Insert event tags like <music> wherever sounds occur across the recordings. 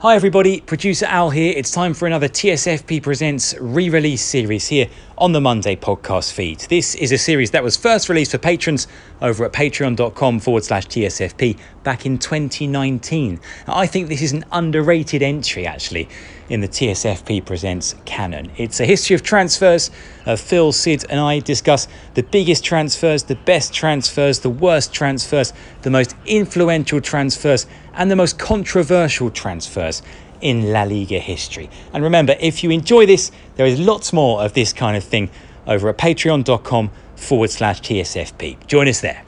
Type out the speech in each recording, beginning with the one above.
Hi everybody, producer Al here. It's time for another TSFP Presents re release series here on the Monday podcast feed. This is a series that was first released for patrons over at patreon.com forward slash TSFP back in 2019. Now, I think this is an underrated entry actually in the TSFP Presents canon. It's a history of transfers. Uh, Phil, Sid, and I discuss the biggest transfers, the best transfers, the worst transfers, the most influential transfers, and the most controversial transfers in La Liga history. And remember, if you enjoy this, there is lots more of this kind of thing over at patreon.com forward slash TSFP. Join us there.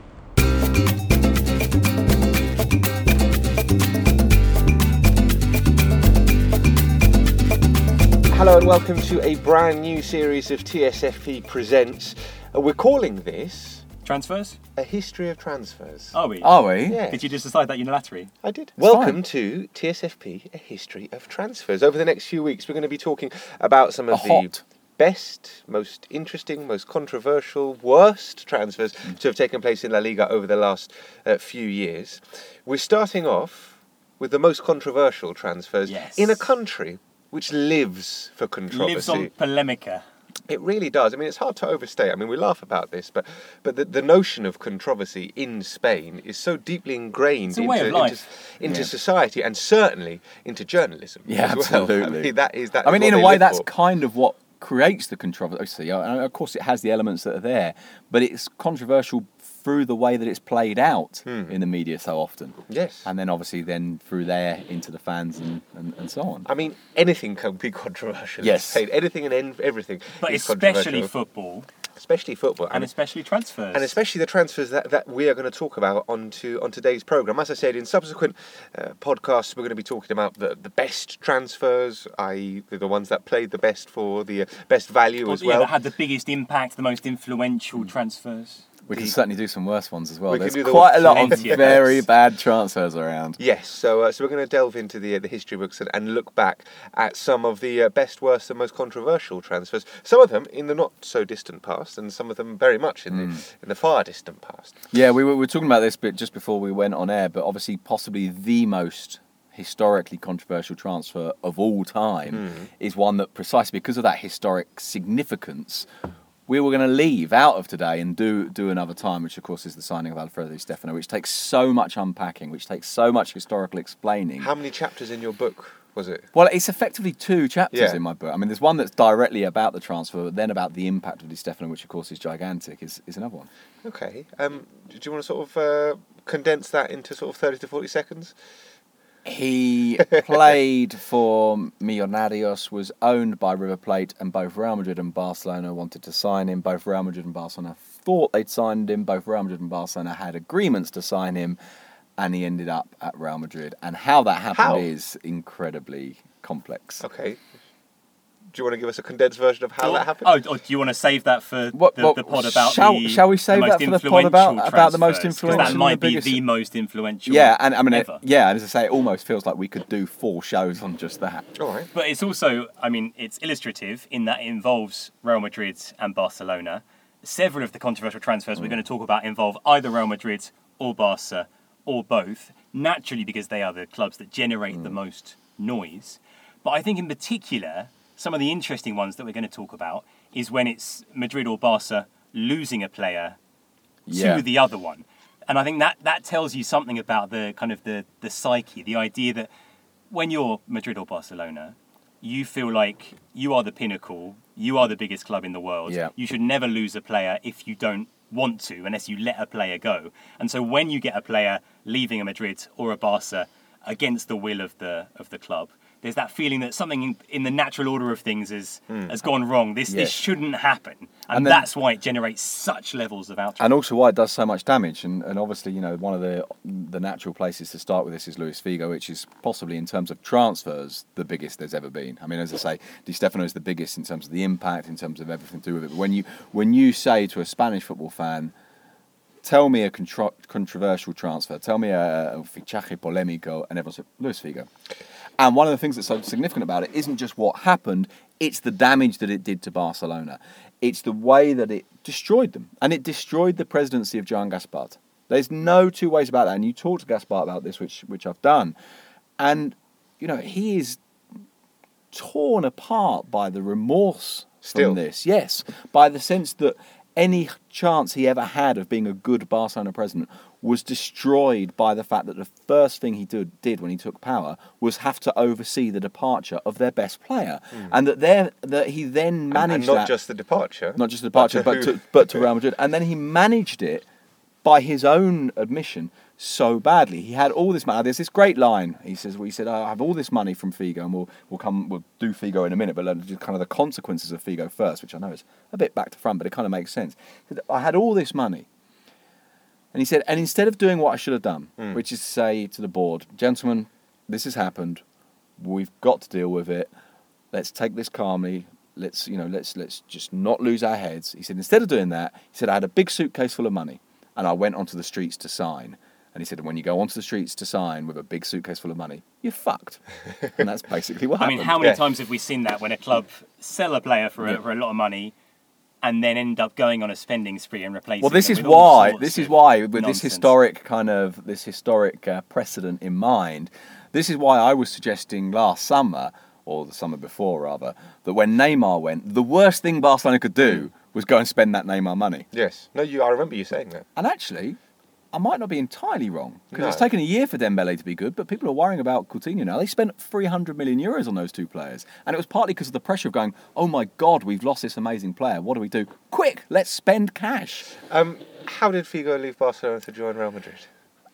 Hello and welcome to a brand new series of TSFP Presents. Uh, we're calling this Transfers? A History of Transfers. Are we? Are we? Yes. Did you just decide that unilaterally? I did. Welcome fine. to TSFP, A History of Transfers. Over the next few weeks, we're going to be talking about some of A the hot. best, most interesting, most controversial, worst transfers to have taken place in La Liga over the last uh, few years. We're starting off with the most controversial transfers Yes. in a country which lives for controversy. Lives on polemica. It really does. I mean, it's hard to overstate. I mean, we laugh about this, but but the, the notion of controversy in Spain is so deeply ingrained into, into, into Yeah. society and certainly into journalism. Yeah, as well. absolutely. <laughs> I mean, that is that. I mean, in a way, that's for. kind of what creates the controversy. And Of course, it has the elements that are there, but it's controversial through the way that it's played out Hmm. in the media so often. Yes. And then obviously then through there into the fans and, and, and so on. I mean, anything can be <laughs> controversial. Yes. Anything and everything. But is especially football especially football, and especially transfers. and especially the transfers that, that we are going to talk about onto on today's program. As I said, in subsequent uh, podcasts, we're going to be talking about the, the best transfers, i.e., the, the ones that played the best for the uh, best value Or, as yeah, well. that had the biggest impact, the most influential transfers. We can certainly do some worse ones as well. We There's the quite a lot of plenty very bad transfers around. Yes, so uh, so we're going to delve into the uh, the history books and, and look back at some of the uh, best, worst, and most controversial transfers. Some of them in the not so distant past, and some of them very much in the in the far distant past. Yeah, we were, we were talking about this bit just before we went on air, but obviously, possibly the most historically controversial transfer of all time is one that, precisely because of that historic significance, we were going to leave out of today and do do another time, which of course is the signing of Alfredo Di Stefano, which takes so much unpacking, which takes so much historical explaining. How many chapters in your book was it? Well, it's effectively two chapters Yeah. in my book. I mean, there's one that's directly about the transfer, but then about the impact of Di Stefano, which of course is gigantic, is, is another one. Okay. Um, do you want to sort of uh, condense that into sort of thirty to forty seconds? He played for Millonarios, was owned by River Plate, and both Real Madrid and Barcelona wanted to sign him. Both Real Madrid and Barcelona thought they'd signed him. Both Real Madrid and Barcelona had agreements to sign him, and he ended up at Real Madrid. And how that happened How? is incredibly complex. Okay. Do you want to give us a condensed version of how that happened? Oh, or do you want to save that for What- the, what- the pod about shall- the shall we save the that most for the pod about- influential about the most transfers? 'Cause influential That might the be biggest- the most influential. Yeah, and I mean, it, ever. yeah, and as I say, it almost feels like we could do four shows on just that. All right. But it's also, I mean, it's illustrative in that it involves Real Madrid and Barcelona. Several of the controversial transfers we're mm. going to talk about involve either Real Madrid or Barca or both, naturally because they are the clubs that generate the mm. most noise. But I think in particular, some of the interesting ones that we're going to talk about is when it's Madrid or Barca losing a player Yeah. to the other one. And I think that, that tells you something about the kind of the, the psyche, the idea that when you're Madrid or Barcelona, you feel like you are the pinnacle, you are the biggest club in the world. Yeah. You should never lose a player if you don't want to, unless you let a player go. And so when you get a player leaving a Madrid or a Barca against the will of the of the club, there's that feeling that something in, in the natural order of things is, hmm. has gone wrong. This Yes. this shouldn't happen, and, And then- that's why it generates such levels of outrage. and also why it does so much damage. And, and obviously, you know, one of the the natural places to start with this is Luis Figo, which is possibly in terms of transfers the biggest there's ever been. I mean, as I say, Di Stefano is the biggest in terms of the impact, in terms of everything to do with it. But when you when you say to a Spanish football fan, tell me a contro- controversial transfer, tell me a, a fichaje polémico, and everyone said Luis Figo. And one of the things that's so significant about it isn't just what happened, it's the damage that it did to Barcelona. It's the way that it destroyed them. And it destroyed the presidency of Joan Gaspart. There's no two ways about that. And you talked to Gaspart about this, which, which I've done. And, you know, he is torn apart by the remorse Still. from this. Yes, by the sense that any chance he ever had of being a good Barcelona president was destroyed by the fact that the first thing he did, did when he took power was have to oversee the departure of their best player, hmm. and that there that he then managed and not that just the departure. not just the departure, but who? to, but to Real Madrid, and then he managed it by his own admission so badly. He had all this money. Ah, there's this great line. He says, "Well, he said I have all this money from Figo, and we'll we'll come we'll do Figo in a minute, but let's do kind of the consequences of Figo first, which I know is a bit back to front, but it kind of makes sense. I had all this money." And he said, and instead of doing what I should have done, hmm. which is to say to the board, gentlemen, this has happened. We've got to deal with it. Let's take this calmly. Let's, you know, let's let's just not lose our heads. He said, instead of doing that, he said, I had a big suitcase full of money, and I went onto the streets to sign. And he said, when you go onto the streets to sign with a big suitcase full of money, you're fucked. and that's basically what <laughs> I happened. mean, how many Yeah. times have we seen that when a club sell a player for a, for a lot of money and then end up going on a spending spree and replacing Well, this them is with why. This is why, with this historic kind of this historic uh, precedent in mind, this is why I was suggesting last summer or the summer before, rather, that when Neymar went, the worst thing Barcelona could do was go and spend that Neymar money. Yes. No, you. I remember you saying that. And actually, I might not be entirely wrong because it's taken a year for Dembele to be good, but people are worrying about Coutinho now. They spent 300 million euros on those two players, and it was partly because of the pressure of going, "Oh my God, we've lost this amazing player. What do we do? Quick, let's spend cash." Um, how did Figo leave Barcelona to join Real Madrid?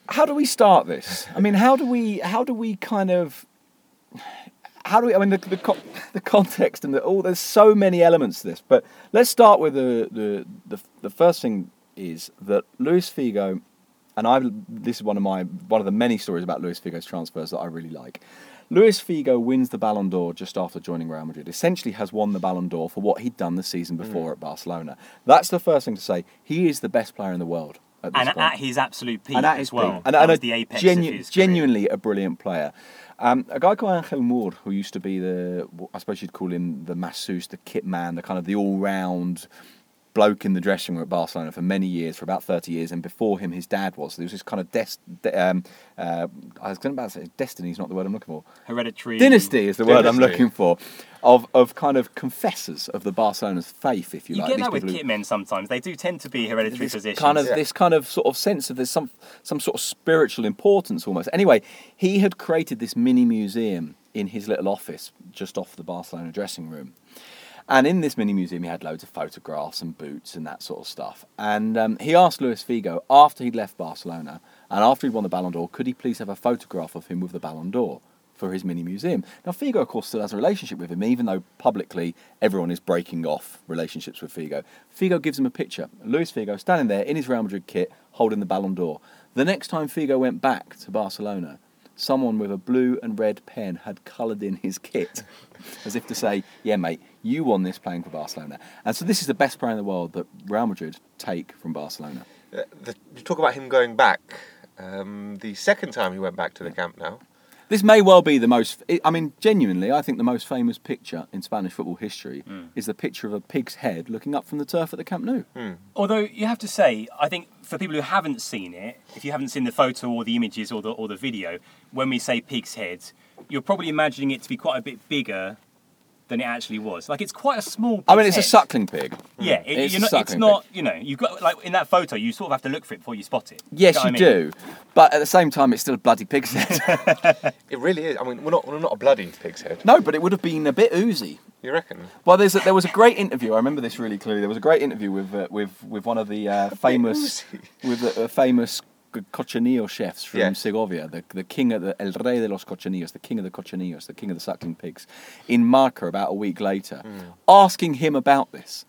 how do we start this? I mean, how do we how do we kind of how do we? I mean, the the, <laughs> the context and the, oh, there's so many elements to this. But let's start with the the the, the first thing is that Luis Figo, and I this is one of my one of the many stories about Luis Figo's transfers that I really like. Luis Figo wins the Ballon d'Or just after joining Real Madrid. Essentially, has won the Ballon d'Or for what he'd done the season before at Barcelona. That's the first thing to say. He is the best player in the world at this and point at his absolute peak and at as his well. peak. And, and a the apex genu- of his career. genuinely a brilliant player. Um, a guy called Angel Mur, who used to be the, I suppose you'd call him the masseuse, the kit man, the kind of the all-round bloke in the dressing room at Barcelona for many years, for about 30 years, and before him, his dad was. There was this kind of des- de- um, uh, I was going to say destiny is not the word I'm looking for. Hereditary Dynasty is the word I'm looking for, of of kind of confessors of the Barcelona's faith, if you, You like. get These that with people who- kit men sometimes. They do tend to be hereditary this positions. kind of Yeah. this kind of sort of sense of there's some some sort of spiritual importance almost. Anyway, he had created this mini museum in his little office just off the Barcelona dressing room. And in this mini museum, he had loads of photographs and boots and that sort of stuff. And um, he asked Luis Figo, after he'd left Barcelona and after he'd won the Ballon d'Or, could he please have a photograph of him with the Ballon d'Or for his mini museum? Now, Figo, of course, still has a relationship with him, even though publicly everyone is breaking off relationships with Figo. Figo gives him a picture. Luis Figo standing there in his Real Madrid kit, holding the Ballon d'Or. The next time Figo went back to Barcelona, someone with a blue and red pen had coloured in his kit, as if to say, "Yeah, mate, you won this playing for Barcelona." And so this is the best player in the world that Real Madrid take from Barcelona. Uh, the, you talk about him going back. Um, the second time he went back to the Camp Nou. This may well be the most. I mean, genuinely, I think the most famous picture in Spanish football history is the picture of a pig's head looking up from the turf at the Camp Nou. Although you have to say, I think for people who haven't seen it, if you haven't seen the photo or the images or the or the video, when we say pig's head, you're probably imagining it to be quite a bit bigger than it actually was. Like it's quite a small. I mean, it's a head. suckling pig. Yeah, it, It's you're a not, it's suckling not. You know, you've got like in that photo, you sort of have to look for it before you spot it. Yes, know you I mean? do. But at the same time, it's still a bloody pig's head. <laughs> It really is. I mean, we're not we're not a bloody pig's head. no, but it would have been a bit oozy. You reckon? Well, there's a, there was a great interview. I remember this really clearly. There was a great interview with uh, with with one of the uh, <laughs> famous with the uh, famous c- cochineal chefs from Yeah. Segovia, the the king of the El Rey de los Cochinillos, the king of the cochinillos, the king of the suckling pigs, in Marca about a week later, Hmm. asking him about this.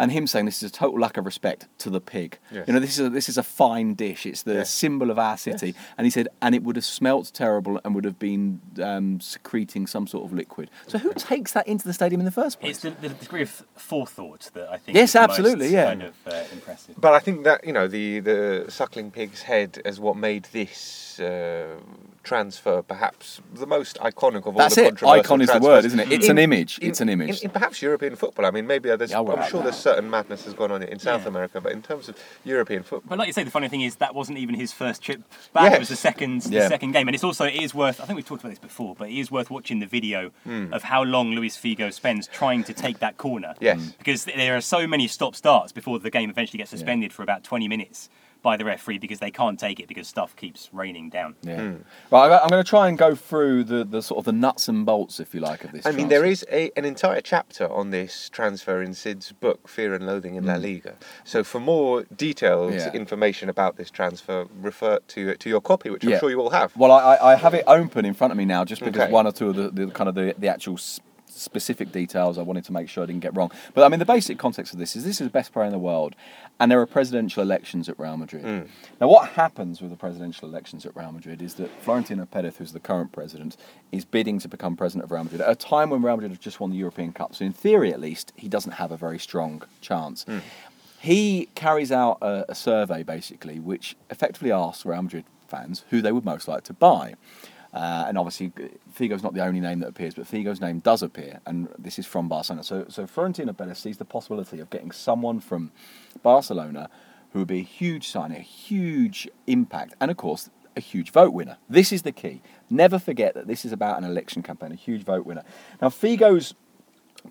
And him saying this is a total lack of respect to the pig. Yes. You know, this is a, this is a fine dish. It's the Yes. symbol of our city. And he said, and it would have smelt terrible and would have been um, secreting some sort of liquid. So who takes that into the stadium in the first place? It's the, the degree of forethought that I think. Yes, is the absolutely, most yeah. Kind of uh, impressive. But I think that you know the the suckling pig's head is what made this uh, transfer perhaps the most iconic of That's all the it. controversial Icon is the word, isn't it? It's an image. It's an image. In, in perhaps European football. I mean, maybe there's. Yeah, well, I'm sure that- there's certain madness has gone on in South Yeah. America, but in terms of European football, But like you say, the funny thing is that wasn't even his first trip back. Yes. It was the second, Yeah. the second game, and it's also it is worth. I think we've talked about this before, but it is worth watching the video Hmm. of how long Luis Figo spends trying to take that corner. Yes. because there are so many stop starts before the game eventually gets suspended for about 20 minutes by the referee because they can't take it because stuff keeps raining down. Yeah. Right, I- I'm going to try and go through the, the sort of the nuts and bolts, if you like, of this. I mean, there is a, an entire chapter on this transfer in Sid's book, Fear and Loathing in La Liga. So, for more detailed Hmm. Yeah. information about this transfer, refer to to your copy, which I'm Yeah. sure you all have. Well, I, I- I have it open in front of me now, just because Okay. one or two of the, the kind of the, the actual s- specific details I wanted to make sure I didn't get wrong. But I mean, the basic context of this is this is the best player in the world, and there are presidential elections at Real Madrid. Mm. Now, what happens with the presidential elections at Real Madrid is that Florentino Perez, who's the current president, is bidding to become president of Real Madrid at a time when Real Madrid have just won the European Cup. So, in theory, at least, he doesn't have a very strong chance. He carries out a, a survey, basically, which effectively asks Real Madrid fans who they would most like to buy. Uh, and obviously, Figo's not the only name that appears, but Figo's name does appear, and this is from Barcelona. So, so Florentino Perez sees the possibility of getting someone from Barcelona who would be a huge sign, a huge impact, and of course, a huge vote winner. This is the key. Never forget that this is about an election campaign, a huge vote winner. Now, Figo's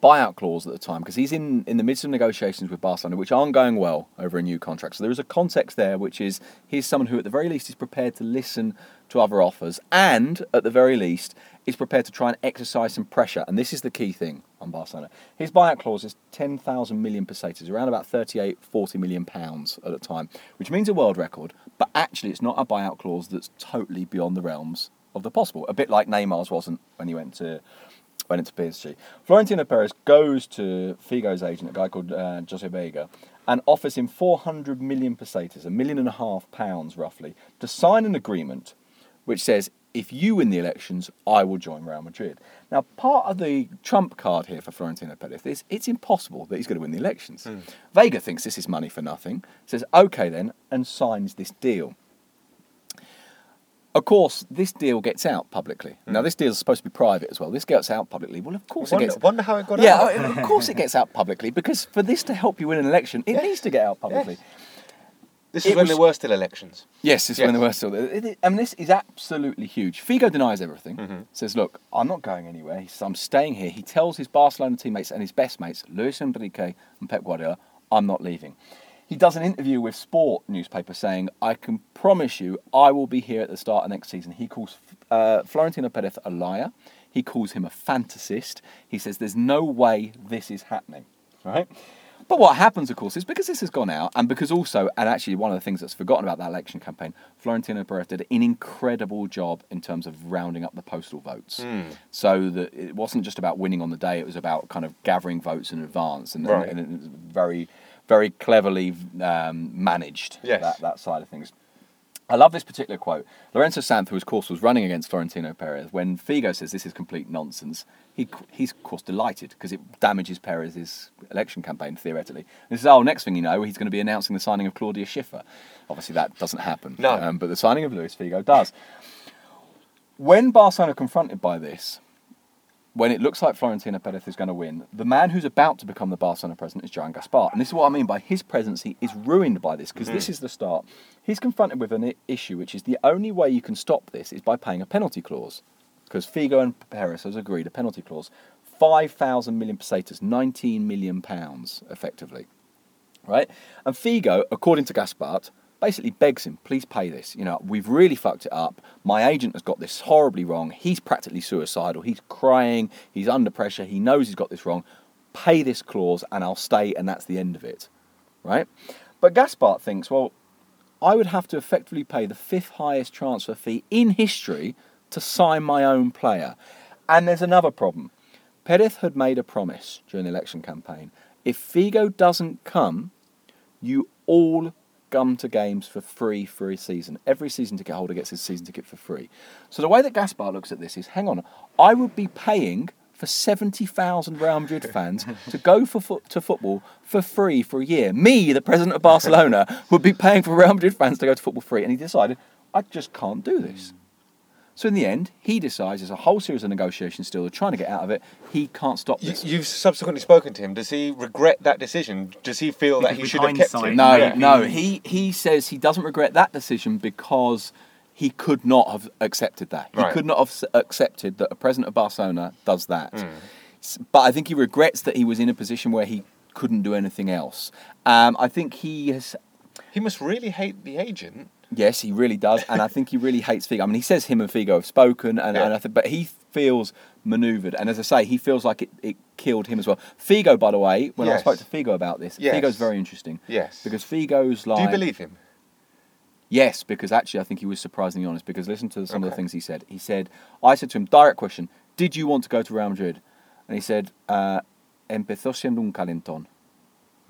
buyout clause at the time because he's in, in the midst of negotiations with Barcelona, which aren't going well over a new contract. So there is a context there, which is he's someone who, at the very least, is prepared to listen to other offers and, at the very least, is prepared to try and exercise some pressure. And this is the key thing on Barcelona. His buyout clause is 10,000 million pesetas, around about 38, 40 million pounds at the time, which means a world record. But actually, it's not a buyout clause that's totally beyond the realms of the possible. A bit like Neymar's wasn't when he went to went into PSG. Florentino Perez goes to Figo's agent, a guy called uh, Jose Vega, and offers him 400 million pesetas, a million and a half pounds roughly, to sign an agreement which says, if you win the elections, I will join Real Madrid. Now, part of the trump card here for Florentino Perez is it's impossible that he's going to win the elections. Hmm. Vega thinks this is money for nothing, says, okay then, and signs this deal. Of course, this deal gets out publicly. Hmm. Now, this deal is supposed to be private as well. This gets out publicly. Well, of course Wonder, it gets. wonder how it got yeah, out. of course it gets out publicly because for this to help you win an election, it needs to get out publicly. This is when was- there were still elections. Yes, this Yes. when they were still there. It- it- I mean, this is absolutely huge. Figo denies everything. Mm-hmm. Says, "Look, I'm not going anywhere. He says, I'm staying here." He tells his Barcelona teammates and his best mates, Luis Enrique and Pep Guardiola, "I'm not leaving." He does an interview with Sport newspaper saying, "I can promise you, I will be here at the start of next season." He calls uh, Florentino Perez a liar. He calls him a fantasist. He says, "There's no way this is happening." Right? But what happens, of course, is because this has gone out, and because also, and actually one of the things that's forgotten about that election campaign, Florentino Perez did an incredible job in terms of rounding up the postal votes. So that it wasn't just about winning on the day; it was about kind of gathering votes in advance, and, Right. and, and it was very, very cleverly um, managed Yes. that, that side of things. I love this particular quote. Lorenzo Sanz, who of course was running against Florentino Perez, when Figo says this is complete nonsense, he, he's of course delighted because it damages Perez's election campaign theoretically. And he says, "Oh, next thing you know, he's going to be announcing the signing of Claudia Schiffer." Obviously, that doesn't happen. No. Um, but the signing of Luis Figo does. When Barcelona confronted by this, when it looks like Florentino Perez is going to win, the man who's about to become the Barcelona president is Joan Gaspart. And this is what I mean by his presidency is ruined by this, because this mm-hmm. is the start. He's confronted with an issue, which is the only way you can stop this is by paying a penalty clause. Because Figo and Perez has agreed a penalty clause. 5,000 million pesetas, 19 million pounds, effectively. Right? And Figo, according to Gaspart, basically begs him, please pay this. You know, we've really fucked it up. My agent has got this horribly wrong. He's practically suicidal. He's crying. He's under pressure. He knows he's got this wrong. Pay this clause and I'll stay, and that's the end of it. Right? But Gaspart thinks, well, I would have to effectively pay the fifth highest transfer fee in history to sign my own player. And there's another problem. Perez had made a promise during the election campaign. If Figo doesn't come, you all come to games for free for a season. Every season ticket holder gets his season ticket for free. So the way that Gaspart looks at this is, hang on, I would be paying for 70,000 Real Madrid <laughs> fans to go for fo- to football for free for a year. Me, the president of Barcelona, would be paying for Real Madrid fans to go to football free. And he decided, I just can't do this. So in the end, he decides there's a whole series of negotiations still. They're trying to get out of it. He can't stop You, this. you've subsequently spoken to him. Does he regret that decision? Does he feel that he should have kept hindsight- it? No, Yeah. no. He he says he doesn't regret that decision because he could not have accepted that. He Right. could not have accepted that a president of Barcelona does that. S- But I think he regrets that he was in a position where he couldn't do anything else. Um, I think he has. He must really hate the agent. Yes, he really does, and I think he really hates Figo. I mean, he says him and Figo have spoken, and, Yeah. and I think, but he feels manoeuvred, and as I say, he feels like it, it killed him as well. Figo, by the way, when I spoke to Figo about this, Yes. Figo's very interesting. Yes. because Figo's like. Do you believe him? Yes, because actually I think he was surprisingly honest. Because listen to some of the things he said. He said, I said to him, direct question, did you want to go to Real Madrid? And he said, uh, empezó siendo un calentón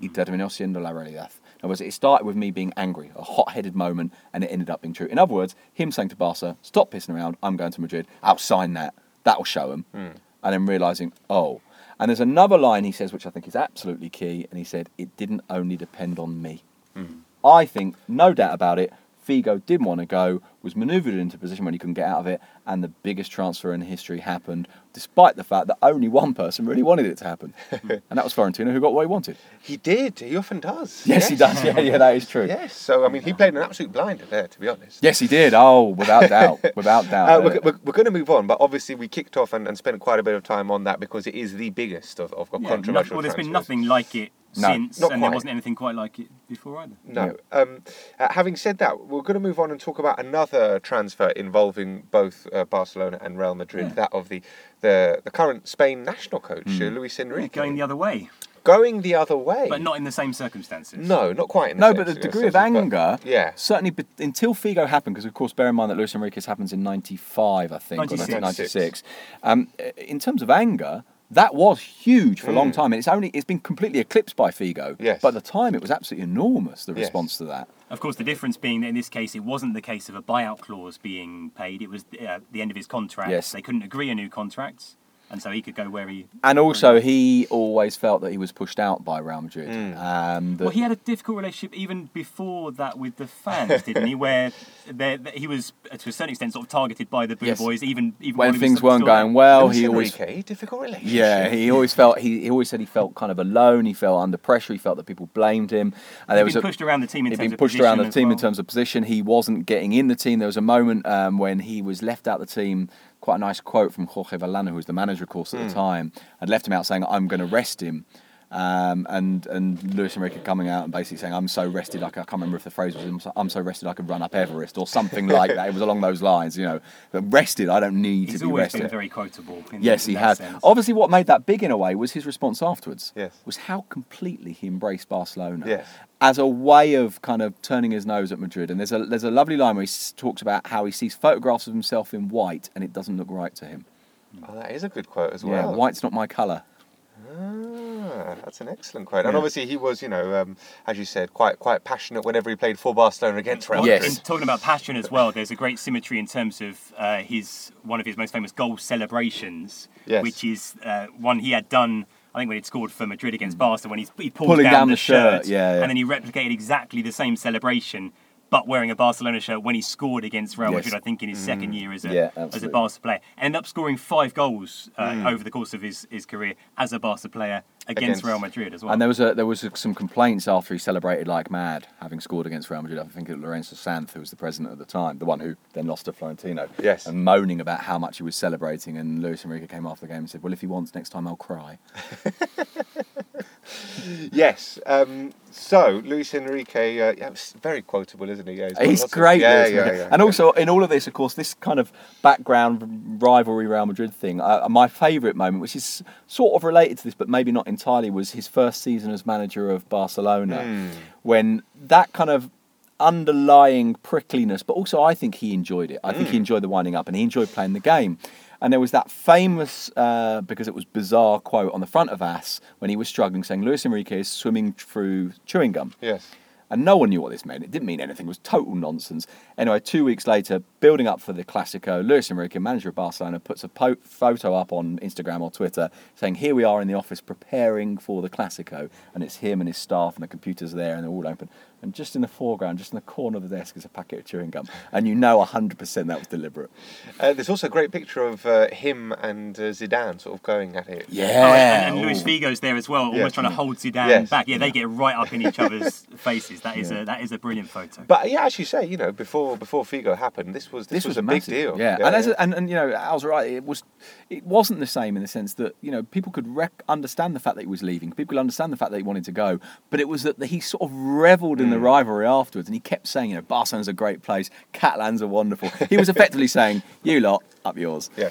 y terminó siendo la realidad. In other words, it started with me being angry, a hot-headed moment, and it ended up being true. In other words, him saying to Barca, stop pissing around, I'm going to Madrid, I'll sign that, that'll show him. Hmm. And then realising, oh. And there's another line he says, which I think is absolutely key, and he said, it didn't only depend on me. Hmm. I think, no doubt about it, Figo didn't want to go, was manoeuvred into a position when he couldn't get out of it, and the biggest transfer in history happened, despite the fact that only one person really wanted it to happen. <laughs> and that was Florentino, who got what he wanted. He did. He often does. Yes, he does. Yeah, yeah, that is true. Yes. So I mean, he played an absolute blinder there, to be honest. Yes, he did. Oh, without doubt. Without <laughs> doubt. Uh, we're, we're, we're going to move on, but obviously we kicked off and, and spent quite a bit of time on that because it is the biggest of, of, of Yeah, controversial no- well, there's been nothing like it No, since, not and there wasn't anything quite like it before either. No. Um, uh, having said that, we're going to move on and talk about another transfer involving both uh, Barcelona and Real Madrid. That of the, the the current Spain national coach, uh, Luis Yeah, Enrique, going the other way, Going the other way, but not in the same circumstances. No, not quite. In the No, same but the degree of but- anger, yeah. certainly be- until Figo happened, because of course, bear in mind that Luis Enrique's happens in '95, I think, 96. or 1996. Um, in terms of anger, that was huge for a long time, and it's only it's been completely eclipsed by Figo. Mm. Yes. But at the time, it was absolutely enormous. The Yes. response to that. Of course, the difference being that in this case, it wasn't the case of a buyout clause being paid. It was uh, the end of his contract. Yes. They couldn't agree a new contract, and so he could go where he. And also, he always felt that he was pushed out by Real Madrid. Mm. Um, that- Well, he had a difficult relationship even before that with the fans, didn't he? Where there- there- he was, uh, to a certain extent, sort of targeted by the Blue Yes. Boys, even even when while he was things weren't there. going well, Luis he always Enrique, difficult relationship. Yeah, he always felt he, he always said he felt kind of alone. He felt under pressure. He felt that people blamed him. And there He'd was been a, pushed around the team in he'd terms been of pushed around the position as team in terms of position. He wasn't getting in the team. There was a moment um, when he was left out the team. Quite a nice quote from Jorge Valdano, who was the manager, of course, at Hmm. the time, I'd left him out saying, "I'm going to rest him." Um, and and Luis Enrique coming out and basically saying, "I'm so rested, I, ca- I can't remember if the phrase was, "I'm so, I'm so rested, I could run up Everest" or something <laughs> like that. It was along those lines, you know. But rested, I don't need He's to be rested. He's always rested. been very quotable. In, Yes, in he has. sense. Obviously, what made that big in a way was his response afterwards. Yes. Was how completely he embraced Barcelona. Yes. As a way of kind of turning his nose at Madrid. And there's a there's a lovely line where he talks about how he sees photographs of himself in white and it doesn't look right to him. Oh, that is a good quote as well. Yeah, white's not my colour. Ah, that's an excellent quote. And obviously, he was, you know, um, as you said, quite quite passionate whenever he played for Barcelona against Real Well, Yes. Madrid. In talking about passion as well, there's a great symmetry in terms of uh, his one of his most famous goal celebrations, Yes. which is uh, one he had done. I think when he'd scored for Madrid against Barca, when he's, he pulled Pulling down, down the, the shirt, shirt, yeah, yeah. and then he replicated exactly the same celebration but wearing a Barcelona shirt when he scored against Real Yes. Madrid, I think in his second year as a, Yeah, as a. Barca player. Ended up scoring five goals uh, Mm. over the course of his, his career as a Barca player against, Against- Real Madrid as well. And there was a, there was some complaints after he celebrated like mad, having scored against Real Madrid. I think it was Lorenzo Sanz, who was the president at the time, the one who then lost to Florentino. Yes. And moaning about how much he was celebrating. And Luis Enrique came after the game and said, "Well, if he wants next time, I'll cry." <laughs> Yes. Um, so Luis Enrique, uh, yeah, very quotable, isn't he? Yeah, got He's lots of- great. Yeah, yeah, Enrique. yeah. And also in all of this, of course, this kind of background rivalry Real Madrid thing. Uh, my favourite moment, which is sort of related to this, but maybe not entirely, was his first season as manager of Barcelona, Hmm. when that kind of underlying prickliness, but also I think he enjoyed it. I think he Hmm. enjoyed the winding up, and he enjoyed playing the game. And there was that famous, uh, because it was bizarre quote on the front of AS when he was struggling, saying Luis Enrique is swimming through chewing gum. Yes. And no one knew what this meant. It didn't mean anything. It was total nonsense. Anyway, two weeks later, building up for the Clasico, Luis Enrique, manager of Barcelona, puts a po- photo up on Instagram or Twitter saying, Here we are in the office preparing for the Clasico. And it's him and his staff, and the computers there, and they're all open. And just in the foreground, just in the corner of the desk, is a packet of chewing gum. And you know 100% that was deliberate. Uh, there's also a great picture of uh, him and uh, Zidane sort of going at it. Oh, and, and Ooh. Luis Figo's there as well, almost Yes. trying to hold Zidane Yes. back. Yeah, they get right up in each other's <laughs> faces. That is a that is a brilliant photo. But yeah, as you say, you know, before before Figo happened, this was this, this was, a massive. big deal. Yeah, and, as a, and and you know, Al's right. It was, it wasn't the same in the sense that you know people could rec- understand the fact that he was leaving. People could understand the fact that he wanted to go, but it was that he sort of revelled in the Mm. rivalry afterwards, and he kept saying, you know, Barcelona's a great place, Catalans are wonderful. He was effectively saying, you lot up yours. yeah.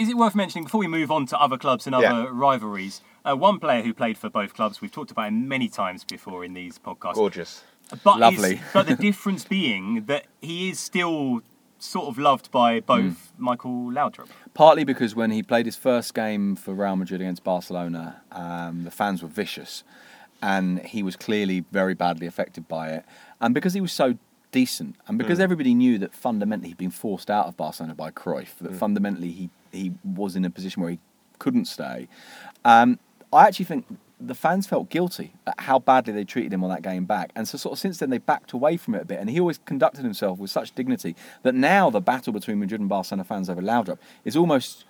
Is it worth mentioning before we move on to other clubs and other Yeah. rivalries? Uh, one player who played for both clubs, we've talked about him many times before in these podcasts. Gorgeous. But is- Lovely. <laughs> but the difference being that he is still sort of loved by both Michael Laudrup. Partly because when he played his first game for Real Madrid against Barcelona, um, the fans were vicious, and he was clearly very badly affected by it. And because he was so decent, and because everybody knew that fundamentally he'd been forced out of Barcelona by Cruyff, that fundamentally he he was in a position where he couldn't stay. Um, I actually think the fans felt guilty at how badly they treated him on that game back, and so sort of since then they backed away from it a bit. And he always conducted himself with such dignity that now the battle between Madrid and Barcelona fans over Laudrup is almost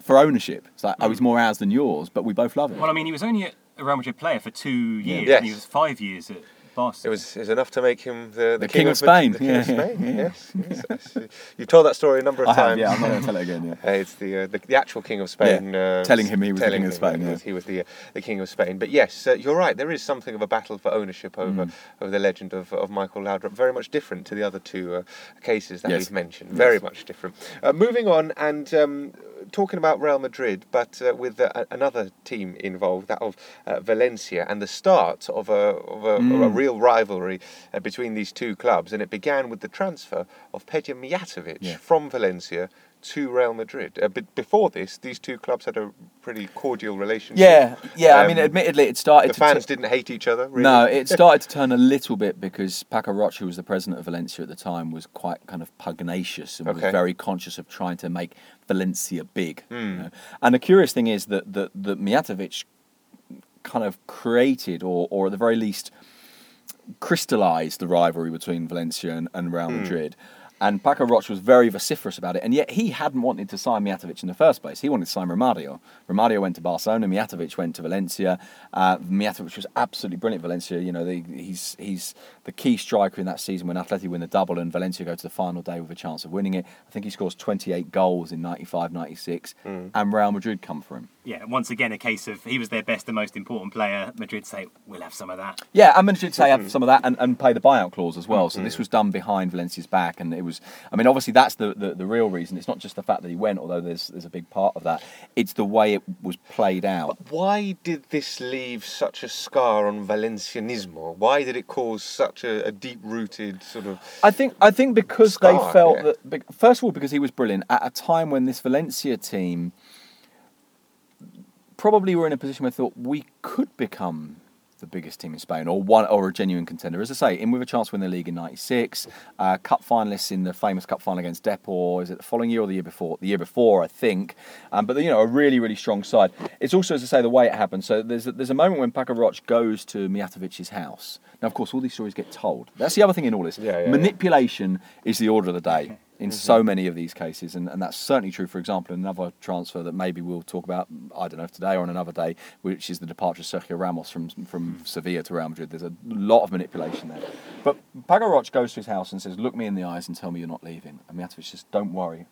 for ownership. It's like, oh, he's more ours than yours, but we both love him. Well, I mean, he was only a Real Madrid player for two years, Yes. and he was five years at Barca. It was, it was enough to make him the, the, The king of Madrid- Spain. The king of Spain. yeah. <laughs> Yes, yes, yes. You've told that story a number of I have, times. yeah, I'm not going to tell it again. Yeah. <laughs> Uh, it's the, uh, the the actual king of Spain. Yeah, Uh, telling him he was the king of Spain, that yeah. He was the uh, the king of Spain. But yes, uh, you're right. There is something of a battle for ownership over Mm. over the legend of, of Michael Laudrup. Very much different to the other two uh, cases that Yes. we've mentioned. Very much different. Uh, moving on and. Um, Talking about Real Madrid, but uh, with uh, another team involved, that of uh, Valencia, and the start of a, of a, of a Mm. real rivalry uh, between these two clubs. And it began with the transfer of Pedja Mijatovic Yeah. from Valencia to Real Madrid. Uh, but before this, these two clubs had a pretty cordial relationship. Yeah, yeah. I mean, Um, admittedly, it started. the fans tu- didn't hate each other. Really. No, it <laughs> started to turn a little bit because Paco Roig, who was the president of Valencia at the time, was quite kind of pugnacious and Okay. was very conscious of trying to make Valencia big. Hmm. you know. And the curious thing is that that, that Mijatovic kind of created, or or at the very least, crystallized the rivalry between Valencia and, and Real Madrid. And Paco Roig was very vociferous about it, and yet he hadn't wanted to sign Mijatovic in the first place. He wanted to sign Romario. Romario went to Barcelona, Mijatovic went to Valencia. Uh, Mijatovic was absolutely brilliant at Valencia. You know, he's he's the key striker in that season when Atleti win the double and Valencia go to the final day with a chance of winning it. I think he scores 28 goals in 95, 96, and Real Madrid come for him. Yeah, once again, a case of he was their best and most important player. Madrid say, we'll have some of that. Yeah, and Madrid say have mm-hmm. some of that and, and pay the buyout clause as well. So this mm-hmm. was done behind Valencia's back, and it was. I mean, obviously that's the, the, the real reason. It's not just the fact that he went, although there's there's a big part of that. It's the way it was played out. Why did this leave such a scar on Valencianismo? Why did it cause such a, a deep-rooted sort of? I think I think because Scar, they felt yeah. that first of all because he was brilliant at a time when this Valencia team probably were in a position where they thought we could become the biggest team in Spain or one or a genuine contender. As I say, in with a chance to win the league in '96, uh, cup finalists in the famous cup final against Depor. Is it the following year or the year before? The year before, I think. Um, but you know, a really really strong side. It's also, as I say, the way it happened. So there's a, there's a moment when Paco Roig goes to Mijatovic's house. Now, of course, all these stories get told. That's the other thing in all this. Yeah, yeah, yeah. Manipulation is the order of the day in mm-hmm. so many of these cases, and, and that's certainly true. For example, in another transfer that maybe we'll talk about, I don't know if today or on another day, which is the departure of Sergio Ramos from from mm. Sevilla to Real Madrid. There's a lot of manipulation there. But Paco Roig goes to his house and says, "Look me in the eyes and tell me you're not leaving." And Mijatovic says, "Don't worry,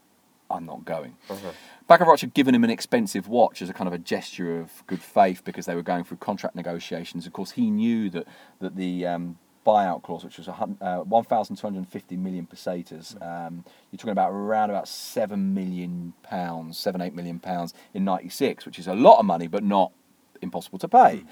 I'm not going." Uh-huh. Paco Roig had given him an expensive watch as a kind of a gesture of good faith because they were going through contract negotiations. Of course, he knew that that the um, buyout clause, which was a uh, 1,250 million pesetas, um, you're talking about around about seven million pounds, seven eight million pounds in '96, which is a lot of money, but not impossible to pay.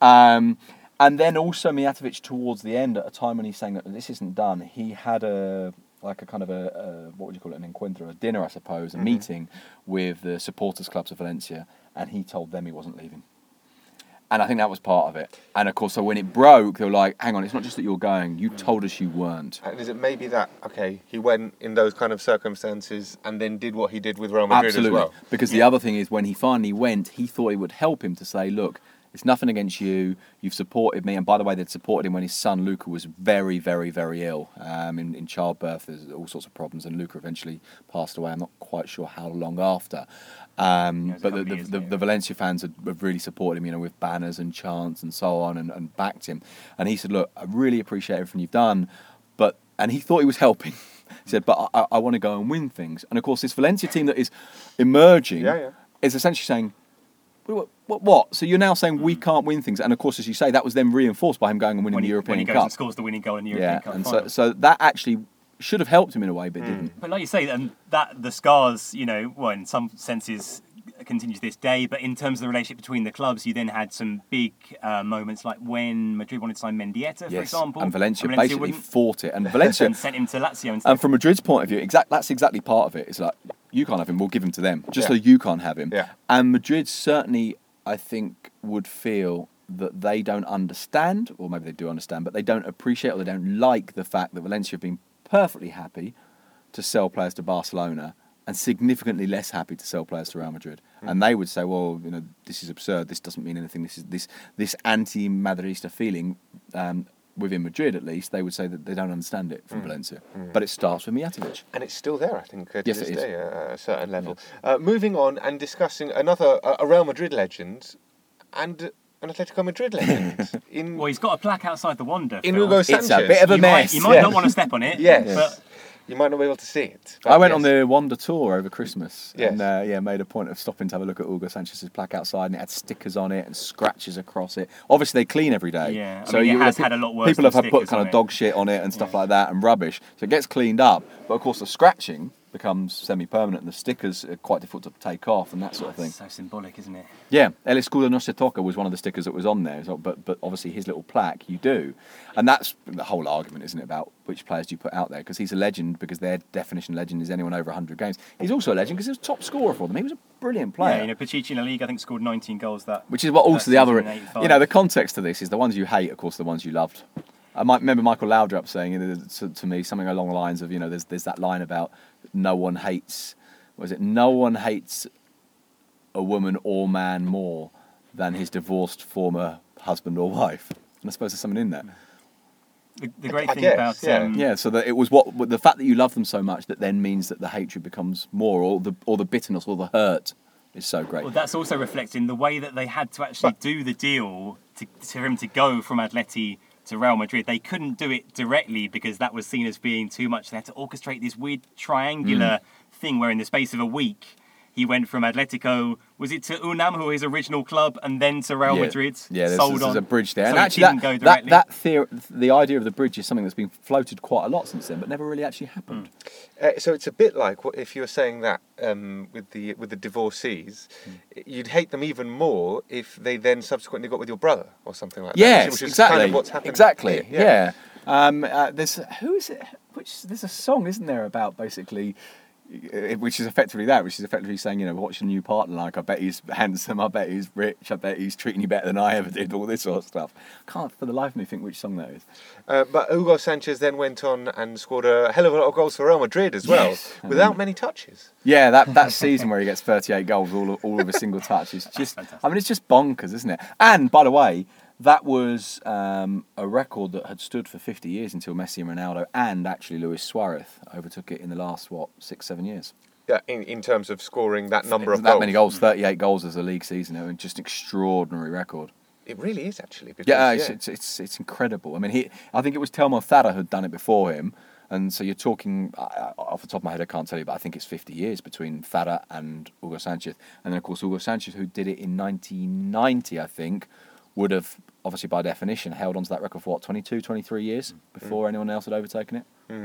Um, and then also Mijatovic towards the end, at a time when he's saying that this isn't done, he had a like a kind of a, a what would you call it, an encuentro, a dinner, I suppose, a meeting with the supporters clubs of Valencia, and he told them he wasn't leaving. And I think that was part of it. And of course, so when it broke, they were like, "Hang on, it's not just that you're going. You told us you weren't." And is it maybe that okay? He went in those kind of circumstances and then did what he did with Real Madrid Absolutely. as well. Because the other thing is, when he finally went, he thought it would help him to say, look, it's nothing against you. You've supported me. And by the way, they'd supported him when his son, Luca, was very, very, very ill um, in, in childbirth. There's all sorts of problems. And Luca eventually passed away. I'm not quite sure how long after. Um, Yeah, it was a but the, the, the, the Valencia fans had, have really supported him, you know, with banners and chants and so on and, and backed him. And he said, look, I really appreciate everything you've done. But, and he thought he was helping. <laughs> he said, but I, I want to go and win things. And of course, this Valencia team that is emerging Yeah, yeah. is essentially saying, what, what, what? So you're now saying we mm. can't win things, and of course, as you say, that was then reinforced by him going and winning When the he, European when he goes Cup. and scores the winning goal in the European yeah, Cup and so, so that actually should have helped him in a way, but mm. didn't. But like you say, and that the scars, you know, well, in some senses continue to this day. But in terms of the relationship between the clubs, you then had some big uh, moments, like when Madrid wanted to sign Mendieta, for Yes, example, and Valencia, and basically wouldn't, fought it, and Valencia <laughs> and sent him to Lazio instead. And from Madrid's point of view, exact that's exactly part of it. It's like you can't have him, we'll give him to them, just Yeah. so you can't have him. Yeah. And Madrid certainly, I think, would feel that they don't understand, or maybe they do understand, but they don't appreciate or they don't like the fact that Valencia have been perfectly happy to sell players to Barcelona and significantly less happy to sell players to Real Madrid. And they would say, well, you know, this is absurd. This doesn't mean anything. This is this this anti-Madridista feeling um, within Madrid, at least. They would say that they don't understand it from Valencia. But it starts with Mijatovic. And it's still there, I think, uh, to Yes, this it is. day, uh, at a certain level. Uh, moving on and discussing another uh, a Real Madrid legend and an Atletico Madrid <laughs> legend in well, he's got a plaque outside the Wanda. in Phil. Hugo It's a bit of a you mess. Might, you might Yeah. not want to step on it. <laughs> Yes. but You might not be able to see it. I went yes. on the Wanda tour over Christmas, Yes. and uh, yeah, made a point of stopping to have a look at Hugo Sanchez's plaque outside, and it had stickers on it and scratches across it. Obviously, they clean every day, Yeah, I so mean, it you has look had a lot worse People than have had put kind on of it. dog shit on it and stuff like that, and rubbish. So it gets cleaned up, but of course the scratching becomes semi-permanent, and the stickers are quite difficult to take off and that sort of thing. so symbolic, isn't it? Yeah, El Escudo no se toca was one of the stickers that was on there, so, but but obviously his little plaque you do, and that's the whole argument, isn't it, about which players do you put out there? Because he's a legend because their definition of legend is anyone over 100 games. He's also a legend because he was top scorer for them. He was a brilliant player. Yeah, you know, Pichichi in the league, I think scored 19 goals that. which is what also the other, season in 85. you know, the context to this is the ones you hate, of course, the ones you loved. I might remember Michael Laudrup saying you know, to, to me something along the lines of, you know, there's there's that line about no one hates, was it? No one hates a woman or man more than his divorced former husband or wife. And I suppose there's something in that. The, the great I thing guess, about yeah. um, Yeah, so that it was what the fact that you love them so much that then means that the hatred becomes more, or the or the bitterness or the hurt is so great. Well, that's also reflecting the way that they had to actually do the deal to, for him to go from Atleti to Real Madrid. They couldn't do it directly because that was seen as being too much. They had to orchestrate this weird triangular Mm. thing where, in the space of a week, he he went from Atletico, was it to Unam, who his original club, and then to Real yeah. Madrid? Yeah, there's, sold there's on. a bridge there. So and actually, didn't that, go that, directly. that theory, the idea of the bridge is something that's been floated quite a lot since then, but never really actually happened. Uh, so it's a bit like what if you were saying that um, with the with the divorcees, Hmm. you'd hate them even more if they then subsequently got with your brother or something like that. Yes, exactly. Kind of what's happened exactly. here, Yeah. Um, uh, there's who is it? Which there's a song, isn't there, about basically. Which is effectively that, which is effectively saying, you know, what's your new partner like? I bet he's <laughs> handsome. I bet he's rich. I bet he's treating you better than I ever did. All this sort of stuff. Can't for the life of me think which song that is. Uh, but Hugo Sanchez then went on and scored a hell of a lot of goals for Real Madrid as well, Yes. without many touches. Yeah, that, that <laughs> season where he gets 38 goals all of, all of a single touch is <laughs> just, I mean, it's just bonkers, isn't it? And by the way, that was um, a record that had stood for 50 years until Messi and Ronaldo and actually Luis Suarez overtook it in the last, what, six, seven years. Yeah, in, in terms of scoring that number of that goals. many goals, 38 goals as a league season, I mean, just an extraordinary record. It really is actually. Because, Yeah, it's, It's, it's it's incredible. I mean, he I think it was Telmo Zarra who'd done it before him, and so you're talking off the top of my head, I can't tell you, but I think it's 50 years between Thada and Hugo Sanchez, and then of course Hugo Sanchez, who did it in 1990, I think, would have obviously by definition held onto that record for what 22, 23 years before anyone else had overtaken it.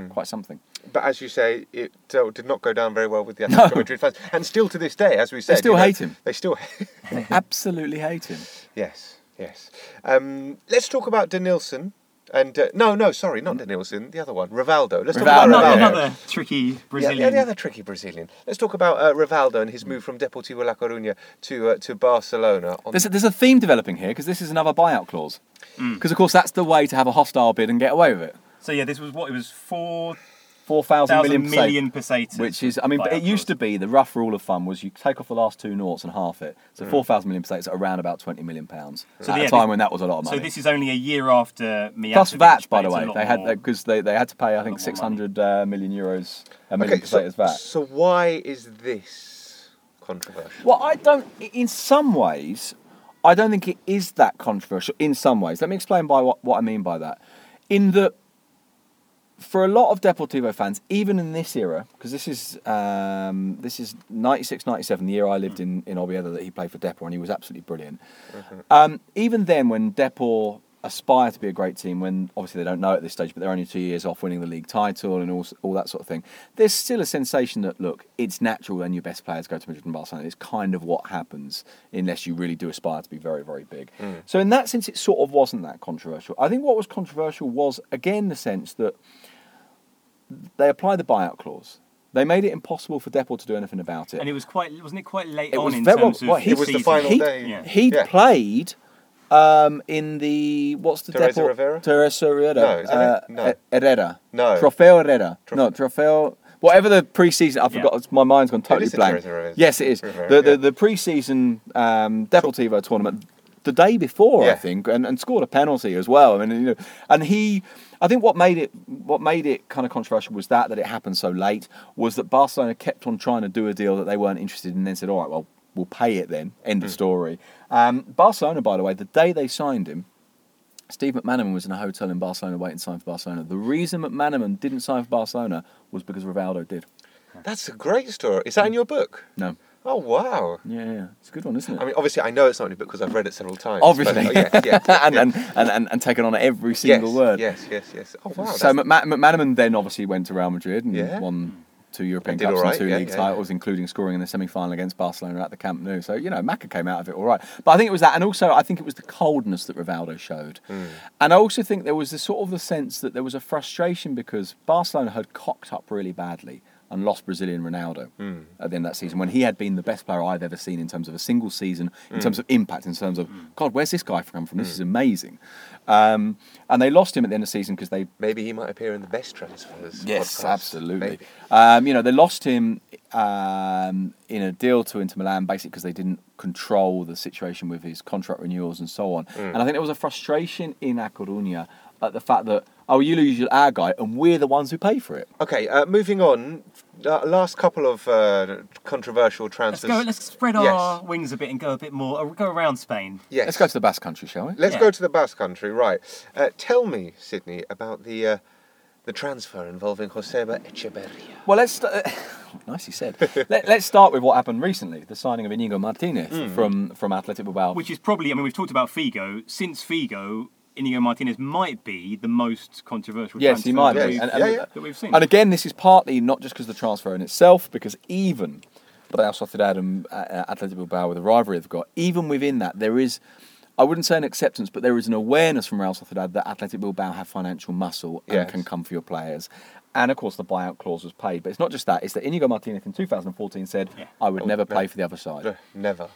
Quite something. But as you say, it uh, did not go down very well with the Atletico Madrid fans, and still to this day, as we said, they still you know, hate him. They still, <laughs> They absolutely hate him. yes, yes. Um, let's talk about Denilson. And uh, no, no, sorry, not Denilson. The other one, Rivaldo. Let's talk about Another, Rivaldo. yeah. another tricky Brazilian. yeah, the other tricky Brazilian. Let's talk about uh, Rivaldo and his move from Deportivo La Coruña to uh, to Barcelona. On There's a, there's a theme developing here because this is another buyout clause. Because of course that's the way to have a hostile bid and get away with it. So yeah, this was what it was four Four thousand thousand million, million pesetas, Which is, I mean, buyout it used to be the rough rule of thumb was you take off the last two noughts and half it. So four thousand million pesetas are around about twenty million pounds So at yeah, a time this- when that was a lot of money. So this is only a year after Mijatovic. Plus VAT, by the way, they had because they, they had to pay I think lot six hundred uh, million euros a million okay, so, VAT. so why is this controversial? Well, I don't. In some ways, I don't think it is that controversial. In some ways, let me explain by what, what I mean by that. In that, for a lot of Deportivo fans, even in this era, because this is um, this is 96, 97, the year I lived in in Oviedo that he played for Depor, and he was absolutely brilliant. Um, even then, when Depor aspire to be a great team, when obviously they don't know at this stage, but they're only two years off winning the league title and all, all that sort of thing, there's still a sensation that, look, it's natural when your best players go to Madrid and Barcelona. It's kind of what happens unless you really do aspire to be very, very big. So, in that sense, it sort of wasn't that controversial. I think what was controversial was, again, the sense that they applied the buyout clause. They made it impossible for Depor to do anything about it. and it was quite wasn't it quite late It on in very- terms of well, he- It was the final he, day. Yeah. He'd Yeah. played um, in the what's the Teresa Depor- Rivera? Teresa Rivera. No, is that uh, it? No. Herrera. No. Trofeo Herrera. Trof- no, Trofeo. Whatever the pre-season, I forgot. My mind's gone totally is blank. Teresa Yes, it is. Rivera, the, the yeah. the pre-season um, Deportivo tournament. The day before, I think, and, and scored a penalty as well. I mean, you know, and he, I think what made it what made it kind of controversial was that that it happened so late. Was that Barcelona kept on trying to do a deal that they weren't interested in, and then said, "All right, well, we'll pay it then." End Hmm. of story. Um, Barcelona, by the way, the day they signed him, Steve McManaman was in a hotel in Barcelona waiting to sign for Barcelona. The reason McManaman didn't sign for Barcelona was because Rivaldo did. That's a great story. Is that in your book? No. Oh wow! Yeah, yeah. It's a good one, isn't it? I mean, obviously, I know it's not in your book because I've read it several times. Obviously. but, oh, yes, yes, yes, and, and, and, and, and taken on every single yes, word. Yes, yes, yes. Oh wow! so McManaman then obviously went to Real Madrid and Yeah. won two European Cups all and two yeah, league yeah. titles, including scoring in the semi-final against Barcelona at the Camp Nou. So you know, Macca came out of it all right. But I think it was that, and also I think it was the coldness that Rivaldo showed, Hmm. and I also think there was this sort of the sense that there was a frustration because Barcelona had cocked up really badly. And lost Brazilian Ronaldo Hmm. at the end of that season when he had been the best player I've ever seen in terms of a single season, Hmm. in terms of impact, in terms of God, where's this guy come from? This is amazing. Um, and they lost him at the end of the season because they Maybe he might appear in the best transfers. Yes, podcast. absolutely. Um, you know, they lost him um, in a deal to Inter Milan basically because they didn't control the situation with his contract renewals and so on. Mm. And I think there was a frustration in A Coruña at the fact that, oh, you lose your our guy and we're the ones who pay for it. Okay, uh, moving on. Uh, last couple of uh, controversial Let's transfers. go. Let's spread Yes. our wings a bit and go a bit more. uh, Go around Spain. Yes. Let's go to the Basque Country, shall we? Let's Yeah. go to the Basque Country, right? Uh, tell me, Sydney, about the uh, the transfer involving Joseba Echeverria. Well, let's. St- <laughs> nicely said. Let, us start with what happened recently: the signing of Inigo Martinez Hmm. from from Athletic Bilbao. Which is probably, I mean, we've talked about Figo. Since Figo, Inigo Martinez might be the most controversial Yes, he transfer might that be. we've, And, Yeah, and, yeah. that we've seen. and again, this is partly not just because of the transfer in itself, because even Real Sociedad and uh, Athletic Bilbao with the rivalry they've got, even within that, there is, I wouldn't say an acceptance, but there is an awareness from Real Sociedad that Athletic Bilbao have financial muscle and Yes. can come for your players. And of course, the buyout clause was paid. But it's not just that, it's that Inigo Martinez in 2014 said, Yeah. I would never play for the other side. Never.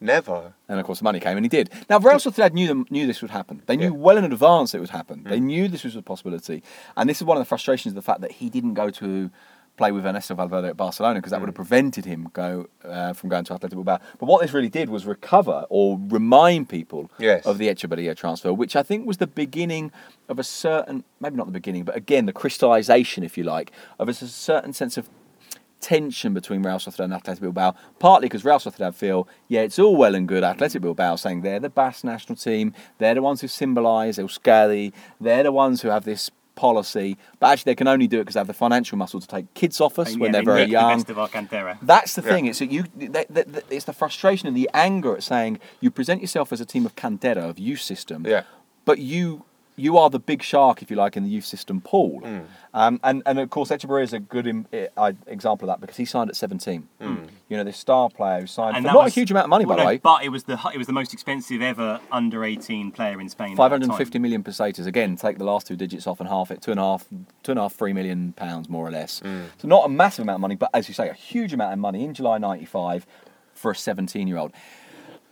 Never. And of course, the money came, and he did. Now, Real Sociedad knew them, knew this would happen. They knew Yeah. well in advance it would happen. Mm. They knew this was a possibility, and this is one of the frustrations of the fact that he didn't go to play with Ernesto Valverde at Barcelona because that Mm. would have prevented him go uh, from going to Athletic Bilbao. But what this really did was recover or remind people Yes. of the Echeverria transfer, which I think was the beginning of a certain, maybe not the beginning, but again the crystallization, if you like, of a certain sense of tension between Real Sociedad and Athletic Bilbao, partly because Real Sociedad feel, yeah, it's all well and good. Athletic Bilbao saying they're the Basque national team, they're the ones who symbolise Euskadi, they're the ones who have this policy, but actually they can only do it because they have the financial muscle to take kids off us oh, And, when yeah, they're they very nick young. The best of. That's the Yeah. thing. It's you. It's the frustration and the anger at saying you present yourself as a team of Cantera of youth system, Yeah. but you you are the big shark, if you like, in the youth system pool. Hmm. Um, and and of course, Echeverria is a good im- uh, example of that because he signed at 17. Hmm. You know, this star player who signed And for not was- a huge amount of money, well, by the no, way. But it was the it was the most expensive ever under eighteen player in Spain. at that Five hundred and fifty time. million pesetas. Again, take the last two digits off and half it. Two and a half, two and a half, three million pounds more or less. So not a massive amount of money, but as you say, a huge amount of money in July '95 for a 17-year-old.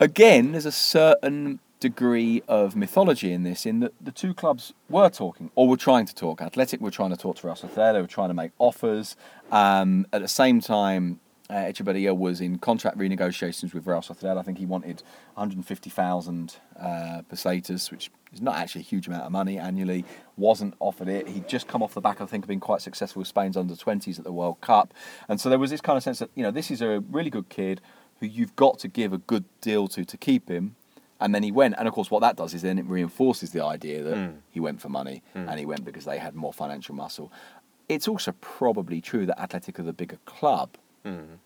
Again, there's a certain degree of mythology in this, in that the two clubs were talking or were trying to talk. Athletic were trying to talk to Real Sociedad. They were trying to make offers. Um, at the same time, uh, Echeverria was in contract renegotiations with Real Sociedad. I think he wanted 150,000 uh, pesetas, which is not actually a huge amount of money annually. Wasn't offered it. He'd just come off the back, I think, of being quite successful with Spain's under 20s at the World Cup, and so there was this kind of sense that you know this is a really good kid who you've got to give a good deal to to keep him. And then he went, and of course, what that does is then it reinforces the idea that hmm. he went for money hmm. and he went because they had more financial muscle. It's also probably true that Athletic are the bigger club, hmm.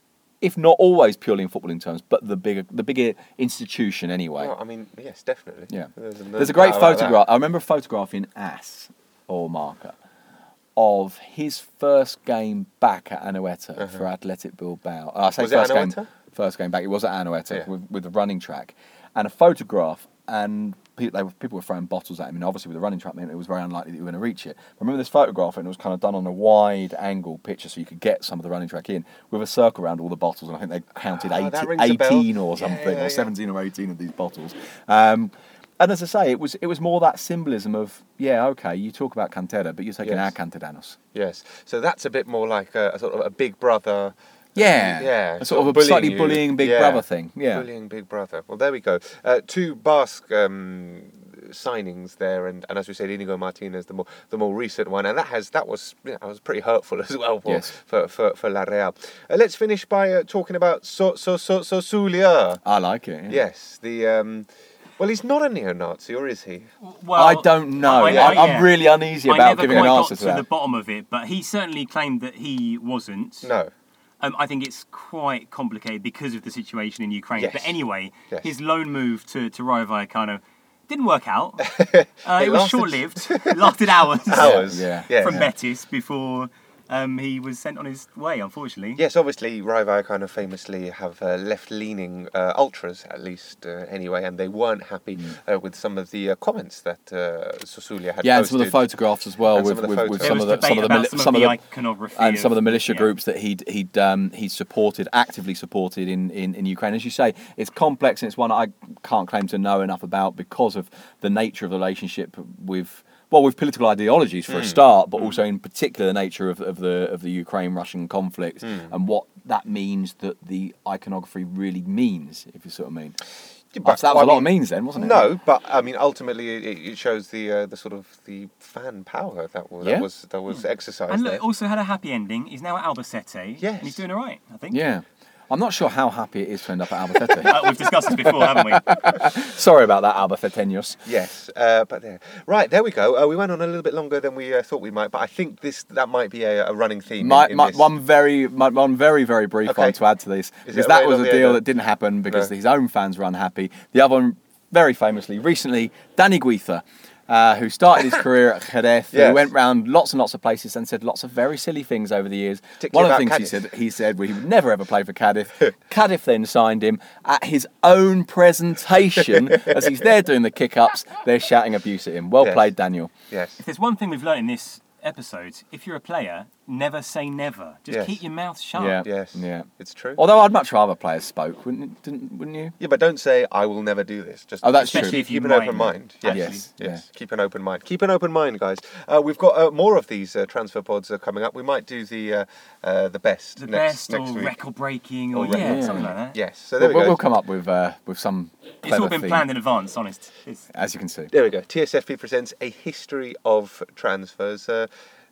if not always purely in footballing terms, but the bigger the bigger institution anyway. Well, I mean, yes, definitely. Yeah. There's, no There's a great doubt about that. photograph. I remember a photograph in As or Marca of his first game back at Anoeta for Athletic Bilbao. Uh, I say Uh-huh. Was first game. First game back. It was at Anoeta Yeah. with, with the running track, and a photograph. And people, they were, people were throwing bottles at him. And obviously, with the running track, it was very unlikely that you were going to reach it. I remember this photograph, and it was kind of done on a wide angle picture, so you could get some of the running track in with a circle around all the bottles. And I think they counted Ah, that 80, rings a bell. 18 or Yeah, something, yeah, yeah. or 17 or 18 of these bottles. Um, and as I say, it was it was more that symbolism of yeah, okay, you talk about Cantera, but you're taking Yes. our Canteranos. Yes. So that's a bit more like a, a sort of a big brother. Yeah, Yeah. a sort of a slightly you. bullying big Yeah. brother thing. Yeah, Bullying big brother. Well, there we go. Uh, two Basque um, signings there, and, and as we said, Inigo Martinez, the more the more recent one, and that has that was know, that was pretty hurtful <laughs> as well for Yes. for, for, for La Real. Uh, let's finish by uh, talking about so so so Zozulya. I like it. yeah. Yes, the um, well, he's not a neo-Nazi, or is he? Well, I don't know. I- I, I- am yeah. really uneasy I about never giving an quite answer got to to that. the bottom of it, but he certainly claimed that he wasn't. No. Um, I think it's quite complicated because of the situation in Ukraine. Yes. But anyway, Yes. his loan move to, to Rayo Vallecano didn't work out. <laughs> Uh, It it was lasted- short lived. Lasted hours, <laughs> Hours. Yeah. Yes. from Betis before um, he was sent on his way, unfortunately. Yes, obviously, Rivair kind of famously have uh, left-leaning uh, ultras, at least uh, anyway, and they weren't happy uh, with some of the uh, comments that uh, Zozulya had Mm. yeah, and some of the photographs as well And with, some of the with, with some of the some of the mili- some, some of of the the iconography and some of the militia yeah. groups that he'd he'd um, he'd supported actively supported in, in, in Ukraine. As you say, it's complex and it's one I can't claim to know enough about because of the nature of the relationship with well with political ideologies for a hmm. start, but hmm. also in particular the nature of, of the of the Ukraine Russian conflict hmm. and what that means that the iconography really means, if you sort of mean. Yeah, But that was I a lot of means then, wasn't it? No, but I mean, ultimately, it, it shows the uh, the sort of the fan power that was Yeah. that was that was exercised And look, there. it also had a happy ending. He's now at Albacete. Yes. And he's doing all right, I think. Yeah. I'm not sure how happy it is to end up at Albacete. <laughs> Uh, we've discussed this before, haven't we? <laughs> Sorry about that, Albaceteños. Yes, uh, but there. Right, there we go. Uh, we went on a little bit longer than we uh, thought we might, but I think this that might be a, a running theme. My, in my, this. one very my, one very very brief Okay. one to add to this Is because that was a deal that didn't happen because No. his own fans were unhappy. The other one, very famously, recently, Danny Güiza. Uh, who started his career at <laughs> Jerez, Yes. who went round lots and lots of places and said lots of very silly things over the years. One of the about things he said, he said, well, he would never ever play for Cádiz. <laughs> Cádiz then signed him at his own presentation <laughs> as he's there doing the kick-ups. They're shouting abuse at him. Well Yes. played, Daniel. Yes. If there's one thing we've learned in this episode, if you're a player, never say never. Just Yes. keep your mouth shut. Yeah, Yes. yeah. It's true. Although I'd much rather players spoke, wouldn't, didn't, wouldn't you? Yeah, but don't say I will never do this. Just Oh, that's keep, true. Especially if you keep an open might, mind. Yes, actually. Yes, yes. Keep an open mind. Keep an open mind, guys. Uh, we've got uh, more of these uh, transfer pods uh, coming up. We might do the uh, uh, the best The next best next or week. record breaking Or or, yeah, record- something like that. Yes. So there We'll, we go. we'll come up with uh, with some It's clever all been theme, planned in advance, honest. It's, as you can see. There we go. TSFP presents a history of transfers. Uh,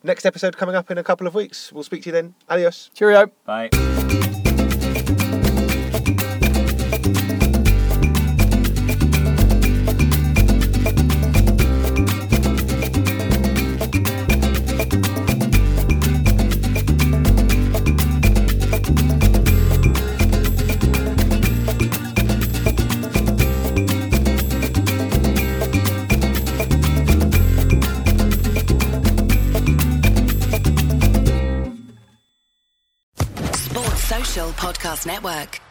next episode coming up in a couple of weeks. We'll speak to you then. Adios. Cheerio. bye. Network.